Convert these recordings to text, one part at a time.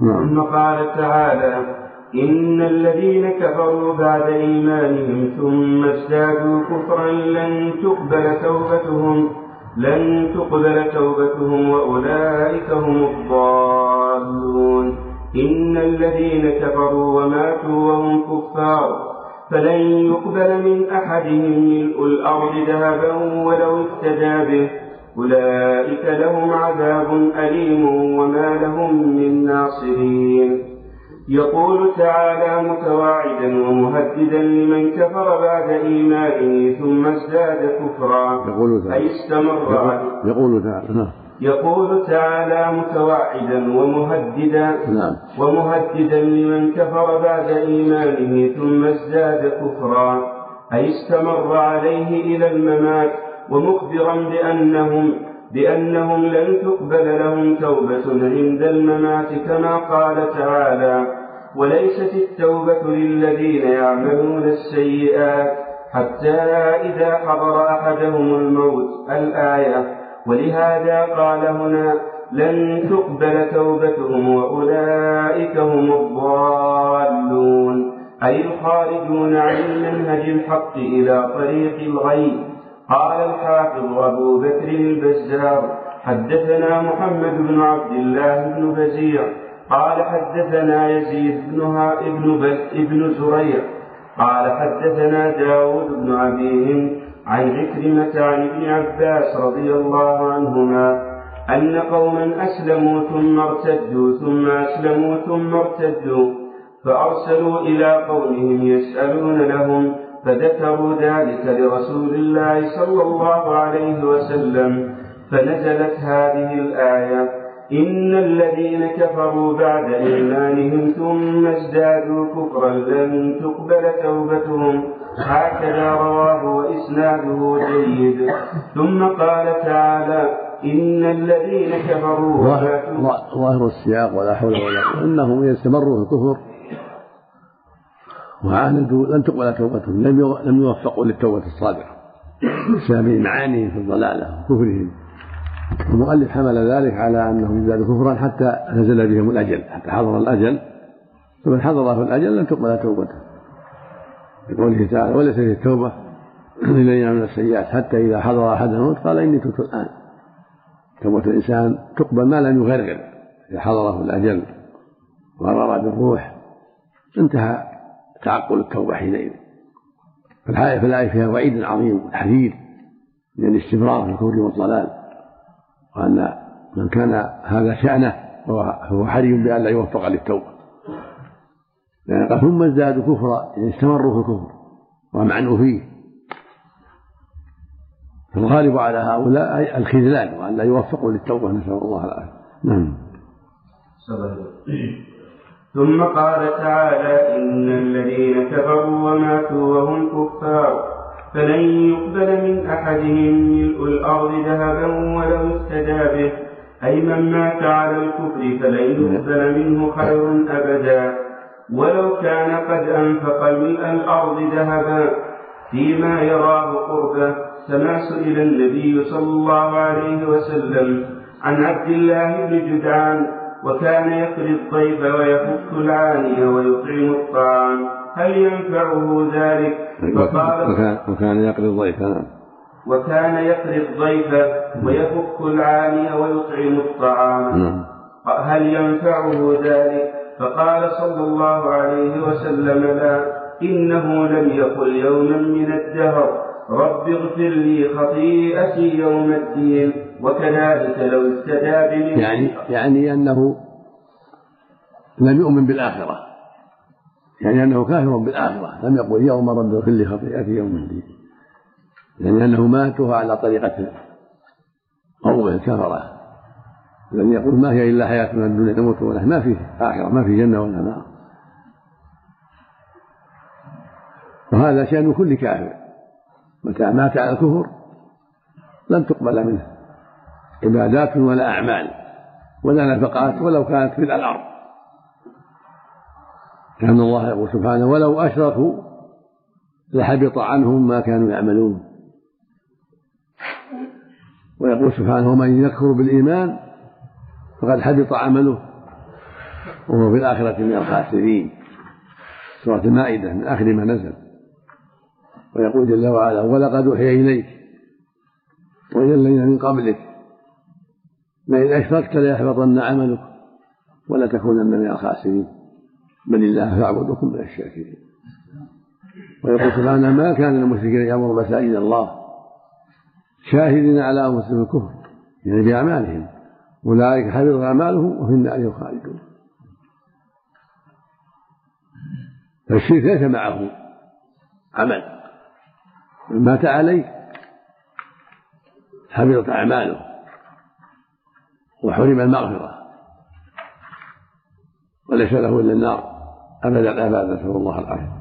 نعم. ثم قال تعالى إن الذين كفروا بعد إيمانهم ثم ازدادوا كفرا لن تقبل توبتهم لن تقبل توبتهم وأولئك هم الضالون إن الذين كفروا وماتوا وهم كفار فلن يقبل من أحدهم ملء الأرض ذهبا ولو افتدى به أولئك لهم عذاب أليم وما لهم من ناصرين. يقول تعالى متواعدا ومهددا لمن كفر بعد إيمانه ثم ازداد كفرا. يقول تعالى. أي استمر. عليه يقول تعالى. نعم. يقول تعالى متوعدا ومهددا. نعم. ومهددا لمن كفر بعد إيمانه ثم ازداد كفرا. أي استمر عليه إلى الممات. ومخبرا بأنهم بأنهم لن تقبل لهم توبة عند الممات كما قال تعالى وليست التوبة للذين يعملون السيئات حتى إذا حضر أحدهم الموت الآية. ولهذا قال هنا لن تقبل توبتهم وأولئك هم الضالون أي الخارجون عن المنهج الحق إلى طريق الغي قال الحافظ أبو بكر البزار حدثنا محمد بن عبد الله بن بزيع قال حدثنا يزيد بن ابن ابن زريع قال حدثنا داود بن أبي عن عكرمة عن ابن عباس رضي الله عنهما أن قوما أسلموا ثم ارتدوا ثم أسلموا ثم ارتدوا فأرسلوا إلى قومهم يسألون لهم فذكروا ذلك لرسول الله صلى الله عليه وسلم فنزلت هذه الآية إن الذين كفروا بعد إيمانهم ثم ازدادوا كفرا لن تقبل توبتهم. هكذا رواه وإسناده جيد. ثم قال تعالى إن الذين كفروا ظاهر, السياق ولا حول ولا قوة إنهم يستمروا في الكفر. وعاندوا لن تقبل توبتهم لم لم يوفقوا للتوبة الصادقة. بسبب معانيهم في الضلالة وكفرهم. المؤلف حمل ذلك على أنهم زادوا كفرا حتى نزل بهم الأجل حتى حضر الأجل. فمن حضره الأجل لن تقبل توبته. لقوله تعالى وليست التوبة لمن يعمل السيئات حتى إذا حضر أحد الموت قال إني تبت الآن توبة الإنسان تقبل ما لم يغرغر إذا حضره الأجل وغرر بالروح انتهى تعقل التوبه حينئذ فالآية فيها وعيد عظيم وتحذير من الاستمرار في الكفر والضلال. وأن من كان هذا شأنه فهو حري بأن لا يوفق للتوبة. لأن قال ثم ازدادوا كفرا يعني استمروا في الكفر ومعنوا فيه. فالغالب على هؤلاء الخذلان وأن لا يوفقوا للتوبة نسأل الله العافية. نعم. ثم قال تعالى إن الذين كفروا وماتوا وهم كفار فلن يقبل من أحدهم ملء الأرض ذهبا ولو افتدى به. أي من مات على الكفر فلن يقبل منه خير أبدا. ولو كان قد أنفق ملء الأرض ذهبا فيما يراه قربه كما سئل النبي صلى الله عليه وسلم عن عبد الله بن جدعان وكان يقري الضيف ويفك العاني ويطعم الطعام. هل ينفعه ذلك؟ فقال وكان يقري الضيف نعم وكان يقري الضيف ويفك العاني ويطعم الطعام. نعم. هل ينفعه ذلك؟ فقال صلى الله عليه وسلم لا إنه لم يقل يوما من الدهر. رب اغفر لي خطيئتي يوم الدين. وكذلك لو افتدى بمن يعني يعني أنه لم يؤمن بالآخرة. يعني أنه كافر بالآخرة. لم يقل يوم رد اغفر لي خطيئتي يوم الدين. يعني أنه ماتها على طريقة قومه الكفرة لم يقل ما هي إلا حياتنا الدنيا نموت ولا ما فيه آخرة. ما فيه جنة ولا نار. وهذا شأن كل كافر. متى مات على الكفر لن تقبل منه. عبادات ولا أعمال ولا نفقات ولو كانت في الأرض. كان الله يقول سبحانه ولو أشركوا لحبط عنهم ما كانوا يعملون. ويقول سبحانه ومن يكفر بالإيمان فقد حبط عمله. وهو في الآخرة من الخاسرين. سورة المائدة من آخر ما نزل. ويقول جل وعلا ولقد أوحي إليك وإلى الذين من قبلك لئن أشركت ليحبطن عملك ولا تكونن من الخاسرين. بل الله فاعبدكم من الشاكرين. ويقول سبحانه ما كان للمشركين يأمر مساجد الله. شاهدين على أنفسهم الكفر. يعني بأعمالهم. أولئك حبطت أعمالهم وفي النار خالدون. فالشرك ليس معه عمل. من مات عليه حبطت أعماله. وحرم المغفرة. وليس له إلا النار. أبد الآباد نسأل الله العافية.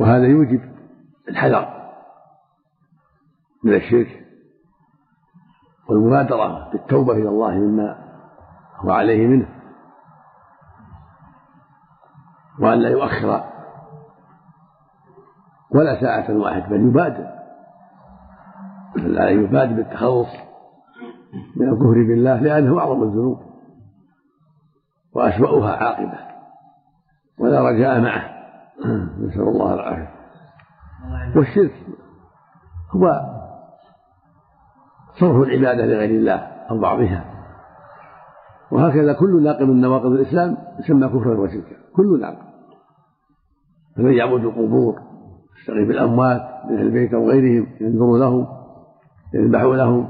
وهذا يوجب الحذر من الشرك والمبادرة بالتوبة إلى الله مما هو عليه منه. وأن لا يؤخر ولا ساعة واحدة بل يبادر. لا يبادر بالتخلص من الكفر بالله لأنه أعظم الذنوب وأسوأها عاقبة ولا رجاء معه. نسأل الله العافية. والشرك هو صرف العبادة لغير الله أو بعضها. وهكذا كل ناقض من نواقض الإسلام يسمى كفرا وشركا. كل ناقض. فمن يعبد القبور يستغيث بالأموات من أهل البيت أو غيرهم ينذر لهم يذبح لهم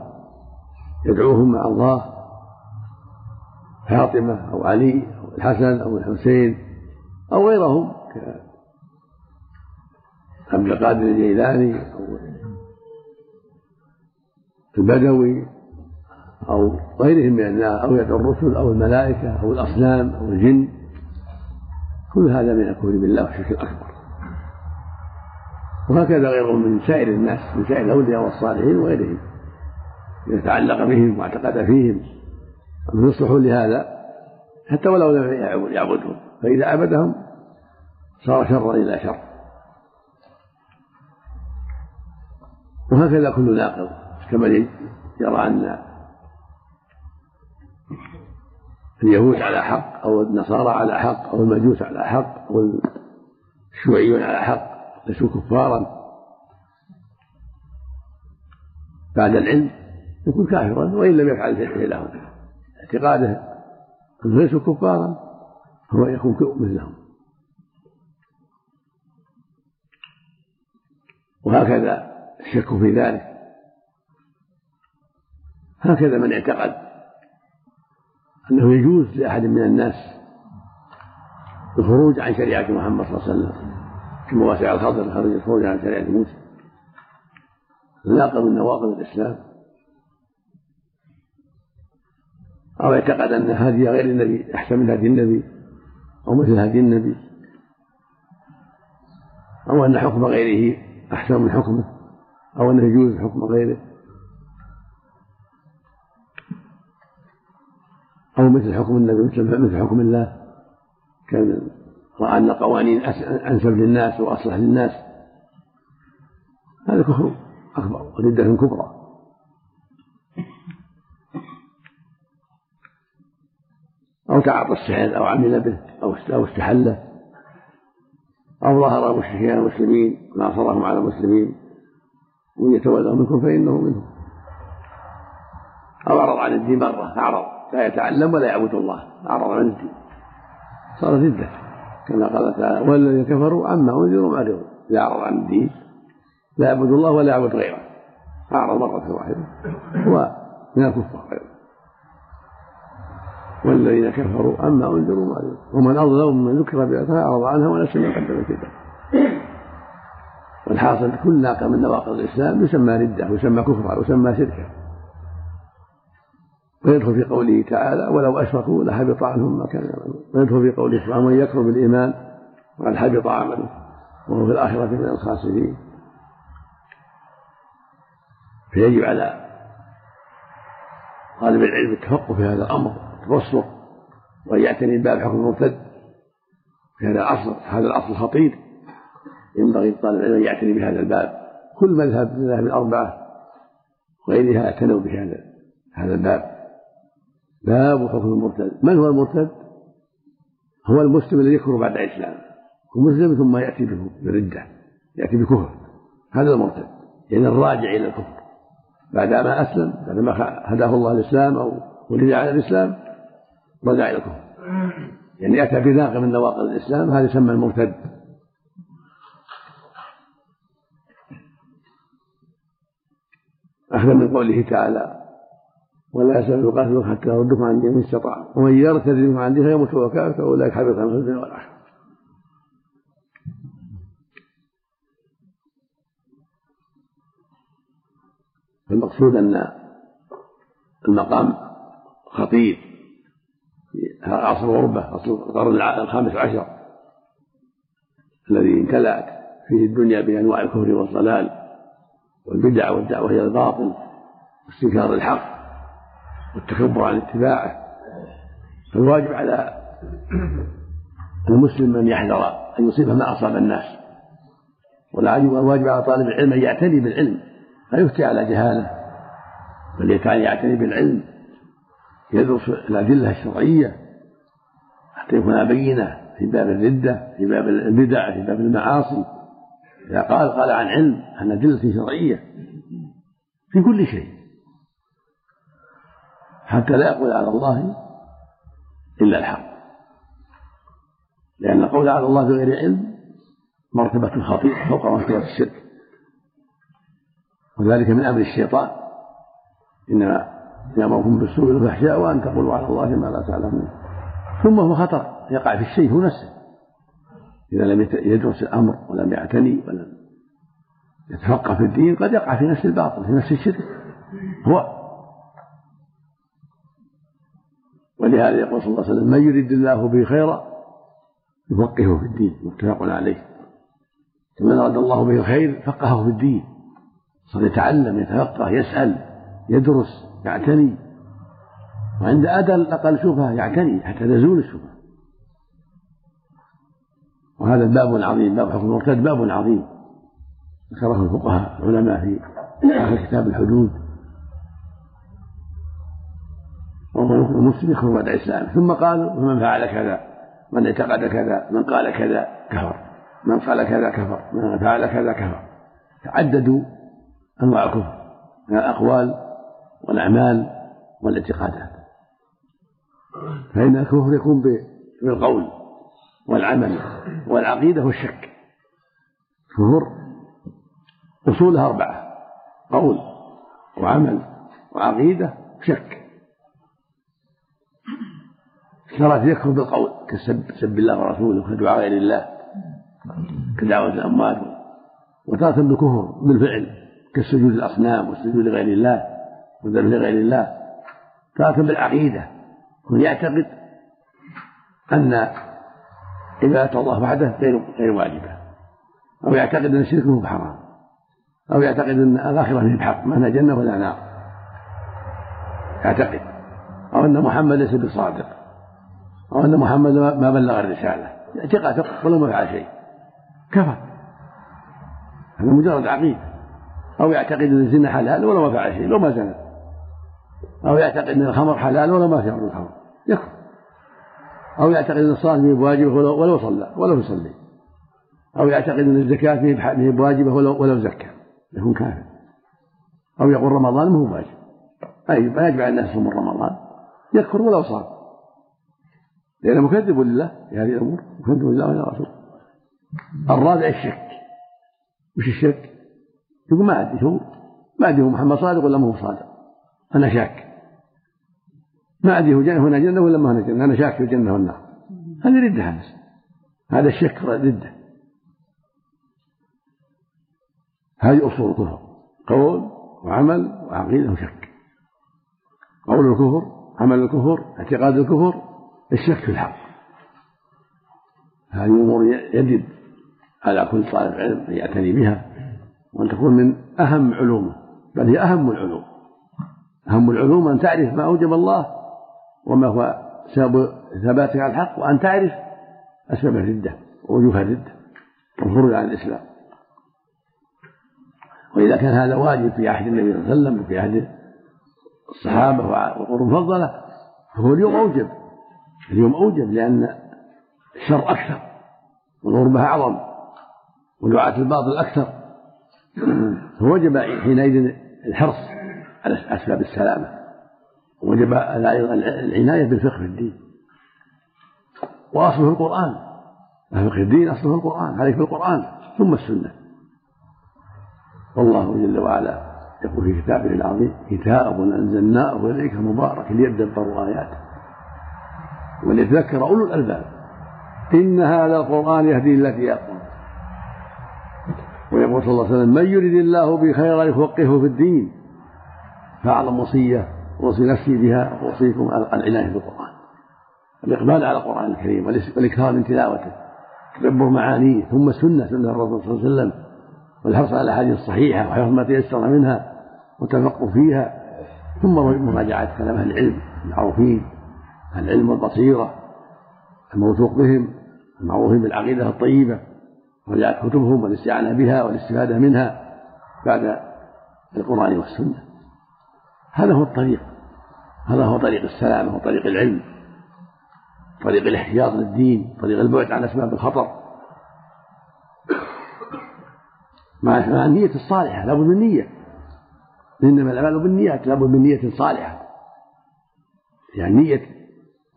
يدعوهم مع الله فاطمة أو علي أو الحسن أو الحسين أو غيرهم عبد القادر الجيلاني أو البدوي أو غيرهم من الناس أو يدعو الرسل أو الملائكة أو الأصنام أو الجن كل هذا من الكفر بالله والشرك الأكبر. وهكذا غيرهم من سائر الناس من سائر الأولياء والصالحين وغيرهم. إذا تعلق بهم واعتقد فيهم أنهم يصلحون لهذا؟ حتى ولو لم يعبدهم. فإذا عبدهم صار شرا إلى شر. وهكذا كل ناقض كما يرى أن اليهود على حق أو النصارى على حق أو المجوس على حق أو الشيوعيون على حق. ليسوا كفارا. بعد العلم يكون كافرا وإن لم يفعل فعلهم اعتقاده أنهم ليسوا كفارا هو يكون مثلهم وهكذا الشك في ذلك. هكذا من اعتقد أنه يجوز لأحد من الناس الخروج عن شريعة محمد صلى الله عليه وسلم. كما واسع الخضر خرج الخروج عن شريعة موسى. ناقض من نواقض الإسلام. أو يعتقد أن هدي غير النبي أحسن من هدي النبي أو مثل هدي النبي. أو أن حكم غيره أحسن من حكمه أو أنه يجوز حكم غيره. أو مثل حكم النبي مثل حكم الله. كان أن القوانين أنسب للناس وأصلح للناس. هذا كفر أكبر وردة كبرى أو تعاطى السحر أو عمل به أو استحله. أو ظهر مشركين المسلمين ناصرهم على المسلمين. ومن يتولى منكم فإنه منهم. أو أعرض عن الدين مرة أعرض لا يتعلم ولا يعبد الله أعرض عن الدين. صار ردة كما قال تعالى والذين كفروا عما أنذروا معرضون إذا أعرض عن الدين. لا يعبد الله ولا يعبد غيره. أعرض مرة واحدة هو من الكفار غيره والذين كفروا عما أنذروا معرضون ومن أظلم ممن ذكر بآياتها أعرض عنها ونسي ما قدم الكتاب. والحاصل كل ناقة من نواقض الإسلام يسمى ردة ويسمى كفرا ويسمى شركا. ويدخل في قوله تعالى ولو أشركوا لحبط عنهم ما كانوا يعملون ويدخل في قوله سبحانه ومن يكفر بالإيمان وقد حبط عمله وهو في الآخرة من الخاسرين فيجب على طالب العلم التفقه في هذا الأمر التبصر وأن يعتني باب حكم المرتد. في هذا العصر هذا العصر الخطير. ينبغي لطالب العلم أن يعتني بهذا الباب. كل مذهب من المذاهب الأربعة وغيرها اعتنوا بهذا هذا الباب. باب حكم المرتد. من هو المرتد؟ هو المسلم الذي يكفر بعد الإسلام. ومسلم ثم يأتي به بردة يأتي بكفر. هذا المرتد يعني الراجع إلى الكفر. بعدما أسلم بعدما هداه الله الإسلام أو ولد على الإسلام رجع إلى الكفر. يعني أتى بناقة من نواقض الإسلام هذا يسمى المرتد. أخذا من قوله تعالى ولا يسأل يقاتل حتى يردكم عن دين استطاع ومن يرتد منكم عن دينه يموت وهو كافر فأولئك حبط عنه الدنيا والآخرة المقصود أن المقام خطير. في عصر الغربة عصر القرن الخامس عشر. الذي امتلأت فيه الدنيا بأنواع الكفر والضلال والبدع والدعوة إلى الباطل واستنكار الحق. والتكبر عن اتباعه فالواجب على المسلم أن يحذر أن يصيب ما أصاب الناس. والواجب على طالب العلم أن يعتني بالعلم لا يفتي على جهاله بل يعتني بالعلم يدرس الأدلة الشرعية حتى يكون بينة في باب الردة في باب البدع في باب المعاصي. إذا قال قال عن علم عن أدلة شرعية في كل شيء. حتى لا يقول على الله إلا الحق. لأن القول على الله بغير علم مرتبة خطيرة فوق مرتبة الشرك. وذلك من أمر الشيطان. إنما يأمركم بالسوء والفحشاء وأن تقولوا على الله ما لا تعلمون. ثم هو خطر يقع في الشيء هو نفسه. إذا لم يدرس الأمر ولم يعتني ولم يتفقه في الدين قد يقع في نفس الباطل في نفس الشرك. هو ولهذا يقول صلى الله عليه وسلم من يريد الله به خيرا يفقهه في الدين. متفق عليه. ومن أراد الله به الخير فقهه في الدين. صار يتعلم يتفقه يسأل يدرس يعتني. وعند أدى الأقل شبهة يعتني حتى تزول الشبهة. وهذا باب عظيم باب حكم المرتد باب عظيم. ذكره الفقهاء العلماء في آخر كتاب الحدود. المسلم يخرج بعد الإسلام. ثم قالوا ومن فعل كذا؟ من اعتقد كذا؟ من قال كذا؟ كفر. من قال كذا؟ كفر. من فعل كذا؟ كفر. تعددوا أنواع الكفر من الأقوال والأعمال والإعتقادات. فإن الكفر يكون بالقول والعمل والعقيدة والشك. كفر أصولها أربعة قول وعمل وعقيدة وشك. اشترط يكفر بالقول كسب سب الله ورسوله كدعاء غير الله كدعوة الأموات وتارة بالكفر بالفعل كالسجود للأصنام والسجود لغير الله والذبح لغير الله تارة بالعقيدة. هو يعتقد أن عبادة الله وحده غير غير واجبة. أو يعتقد أن الشرك هو حرام. أو يعتقد أن الآخرة هي بحق ما جنة ولا نار يعتقد. أو أن محمد ليس بصادق. أو أن محمد ما بلغ الرسالة. اعتقاد ولو ما فعل شيء. كفر هذا مجرد عقيدة. أو يعتقد أن الزنا حلال ولو ما فعل شيء لو ما زنى. أو يعتقد أن الخمر حلال ولو ما شرب الخمر. يكفر أو يعتقد أن الصلاة ما بواجبة ولو, ولو صلى ولو يصلي. أو يعتقد أن الزكاة ما بواجبة ولو ولو زكى. يكون كافر. أو يقول رمضان ما هو واجب. أي ما يجب على الناس يصومون رمضان. يكفر ولو صام. لأنه مكذب لله في هذه الأمور. مكذب لله ولا رسوله الرابع الشك. وش الشك؟ يقول ما أدري. هو ما أدري هو محمد صادق ولا ما هو صادق. أنا شاك. ما أدري هو هنا جنة ولا ما هنا جنة. أنا شاك في الجنة والنار هذه ردة هذا هذا الشك ردة. هذه أصول الكفر. قول وعمل وعقيدة وشك. قول الكفر عمل الكفر اعتقاد الكفر الشك في الحق. هذه أمور يجب على كل طالب علم أن يعتني بها وأن تكون من أهم علومه بل هي أهم العلوم. أهم العلوم أن تعرف ما أوجب الله وما هو سبب ثباتك على الحق وأن تعرف أسباب الردة ووجوه الردة والخروج عن الإسلام. وإذا كان هذا واجب في عهد النبي صلى الله عليه وسلم وفي عهد الصحابة والقرون المفضلة هو اليوم أوجب. اليوم أوجب لأن الشر أكثر والغربة أعظم ودعاة الباطل أكثر. فوجب حينئذ الحرص على أسباب السلامة. وجب العناية بالفقه في الدين. وأصله القرآن. فقه الدين أصله القرآن عليك بالقرآن ثم السنة. والله جل وعلا يقول في كتابه العظيم كتاب أنزلناه إليك مبارك ليدبروا آياته. وليتذكر أولو الألباب. إن هذا القرآن يهدي التي أقوم. ويقول صلى الله عليه وسلم من يرد الله به خيرا يفقهه في الدين. فأعظم وصية أوصي نفسي بها وأوصيكم العناية بالقرآن. الإقبال على القرآن الكريم والإكثار من تلاوته. تدبر معانيه ثم السنة سنة الرسول صلى الله عليه وسلم. والحرص على الأحاديث الصحيحة وحفظ ما تيسر منها والتفقه فيها. ثم مراجعة كلام أهل العلم المعروفين. العلم والبصيرة الموثوق بهم المعروفين بالعقيدة الطيبة مراجعة كتبهم والاستعانة بها والاستفادة منها بعد القرآن والسنة. هذا هو الطريق. هذا هو طريق السلامة وطريق العلم طريق الاحتياط للدين طريق البعد عن أسباب الخطر. مع النية الصالحة لابد من نية. إنما الأعمال بالنيات لابد من نية صالحة. يعني نية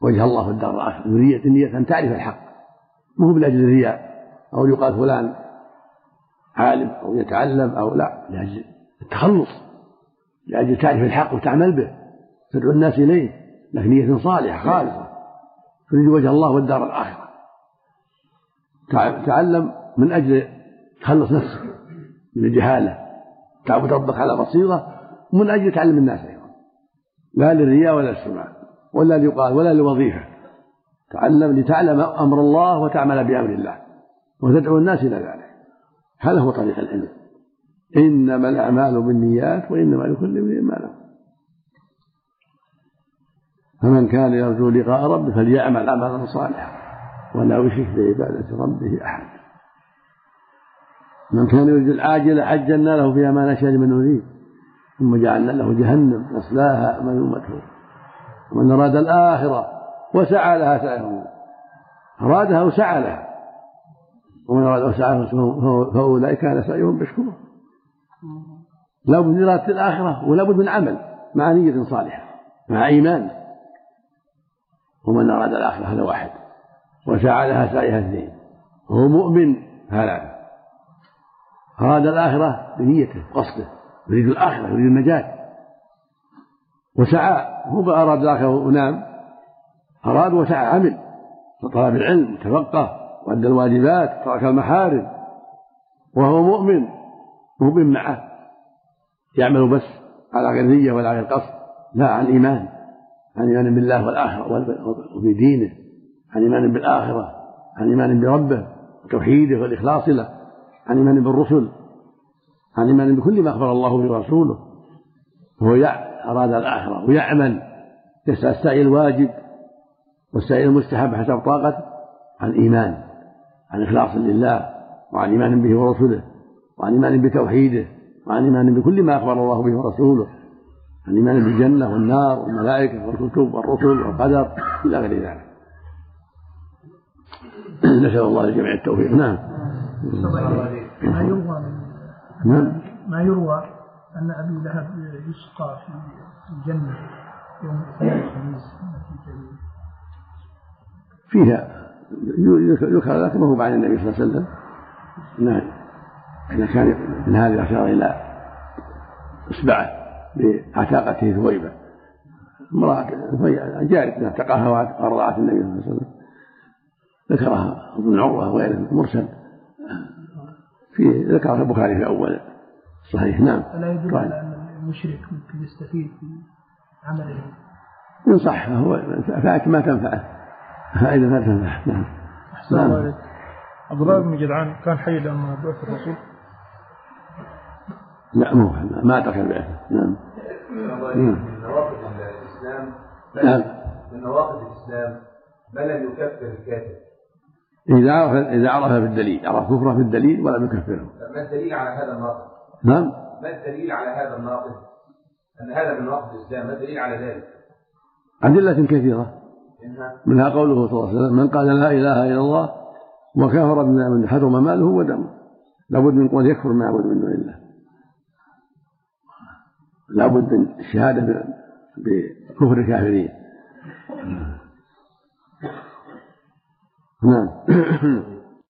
وجه الله الدار الآخرة. نية أن تعرف الحق. مو بلأجل الرياء أو يقال فلان عالم أو يتعلم أو لا لأجل التخلص. لأجل تعرف الحق وتعمل به. تدعو الناس إليه. لكن نية صالحة خالصة. تريد وجه الله والدار الآخرة. تعلم من أجل تخلص نفسك من الجهالة. تعبد ربك على بصيرة ومن أجل تعلم الناس أيضا. لا للرياء ولا للسمعة ولا ليقال ولا لوظيفة. تعلم لتعلم أمر الله وتعمل بأمر الله وتدعو الناس إلى ذلك. هذا هو طريق العلم. إنما الأعمال بالنيات وإنما لكل امرئ ما له. فمن كان يرجو لقاء ربه فليعمل عملا صالحا ولا يشرك بعبادة ربه أحد. من كان يريد العاجلة عجلنا له فيها ما نشاء لمن نريد ثم جعلنا له جهنم يصلاها مدحور ومن أراد الآخرة وسعى لها سعيه. أرادها وسعى لها. ومن أراد وسعى فأولئك كان سعيهم مشكورا. لابد من إرادة الآخرة ولابد من عمل مع نية صالحة مع إيمان. ومن أراد الآخرة هذا واحد. وسعى لها سعيها اثنين. وهو مؤمن ثلاثة أراد الآخرة بنيته قصده. يريد الآخرة يريد النجاة. وسعى. هو أراد الآخرة ونام أراد وسعى عمل طلب العلم تفقه وأدى الواجبات ترك المحارم وهو مؤمن مؤمن معه يعمل بس على غير نية ولا غير قصد لا عن إيمان عن إيمان بالله والآخرة وبدينه عن إيمان بالآخرة عن إيمان بربه وتوحيده والإخلاص له عن إيمان بالرسل عن إيمان بكل ما أخبر الله به ورسوله وهو أراد الآخرة ويعمل يسعى السعي الواجب والسعي المستحب حسب طاقته عن إيمان عن إخلاص لله وعن إيمان به ورسله وعن إيمان بتوحيده وعن إيمان بكل ما أخبر الله به ورسوله عن إيمان بالجنة والنار والملائكة والكتب والرسل والقدر إلى غير ذلك. نسأل الله للجميع التوفيق. نعم. ما يروى؟ نعم. ما يروى أن أبي لهب يسقى في الجنة يوم الخميس. فيها يذكر ذلك ما هو بعد النبي صلى الله عليه وسلم. نعم. إذا كان من هذه أشار إلى إصبعه بعتاقته ثويبة امرأة جارية اعتقاها وأرضعت النبي صلى الله عليه وسلم. ذكرها ابن عروة وغيره مرسل. في ذكرها البخاري في أول صحيح. نعم. فلا يدل على أن المشرك ممكن يستفيد في عمله. إن صح فهو فائدة ما تنفعه. فائدة ما تنفعه. نعم. أحسن الله عليك عبد الله بن جدعان كان حي لما بعث الرسول؟ لا مو ما أدرك البعثة نعم. من نواقض الإسلام نعم. من نواقض الإسلام ما لم يكفر الكافر. إذا عرف إذا عرف بالدليل. عرف كفره في الدليل ولم يكفره. ما الدليل على هذا الناقض؟ نعم ما الدليل على هذا الناقض؟ أن هذا من نواقض الإسلام ما الدليل على ذلك؟ أدلة كثيرة. منها قوله صلى الله عليه وسلم من قال لا إله إلا الله وكفر من حرم ماله ودمه. لابد من قول يكفر ما يعبد من دون الله. لابد من الشهادة بكفر الكافرين. نعم.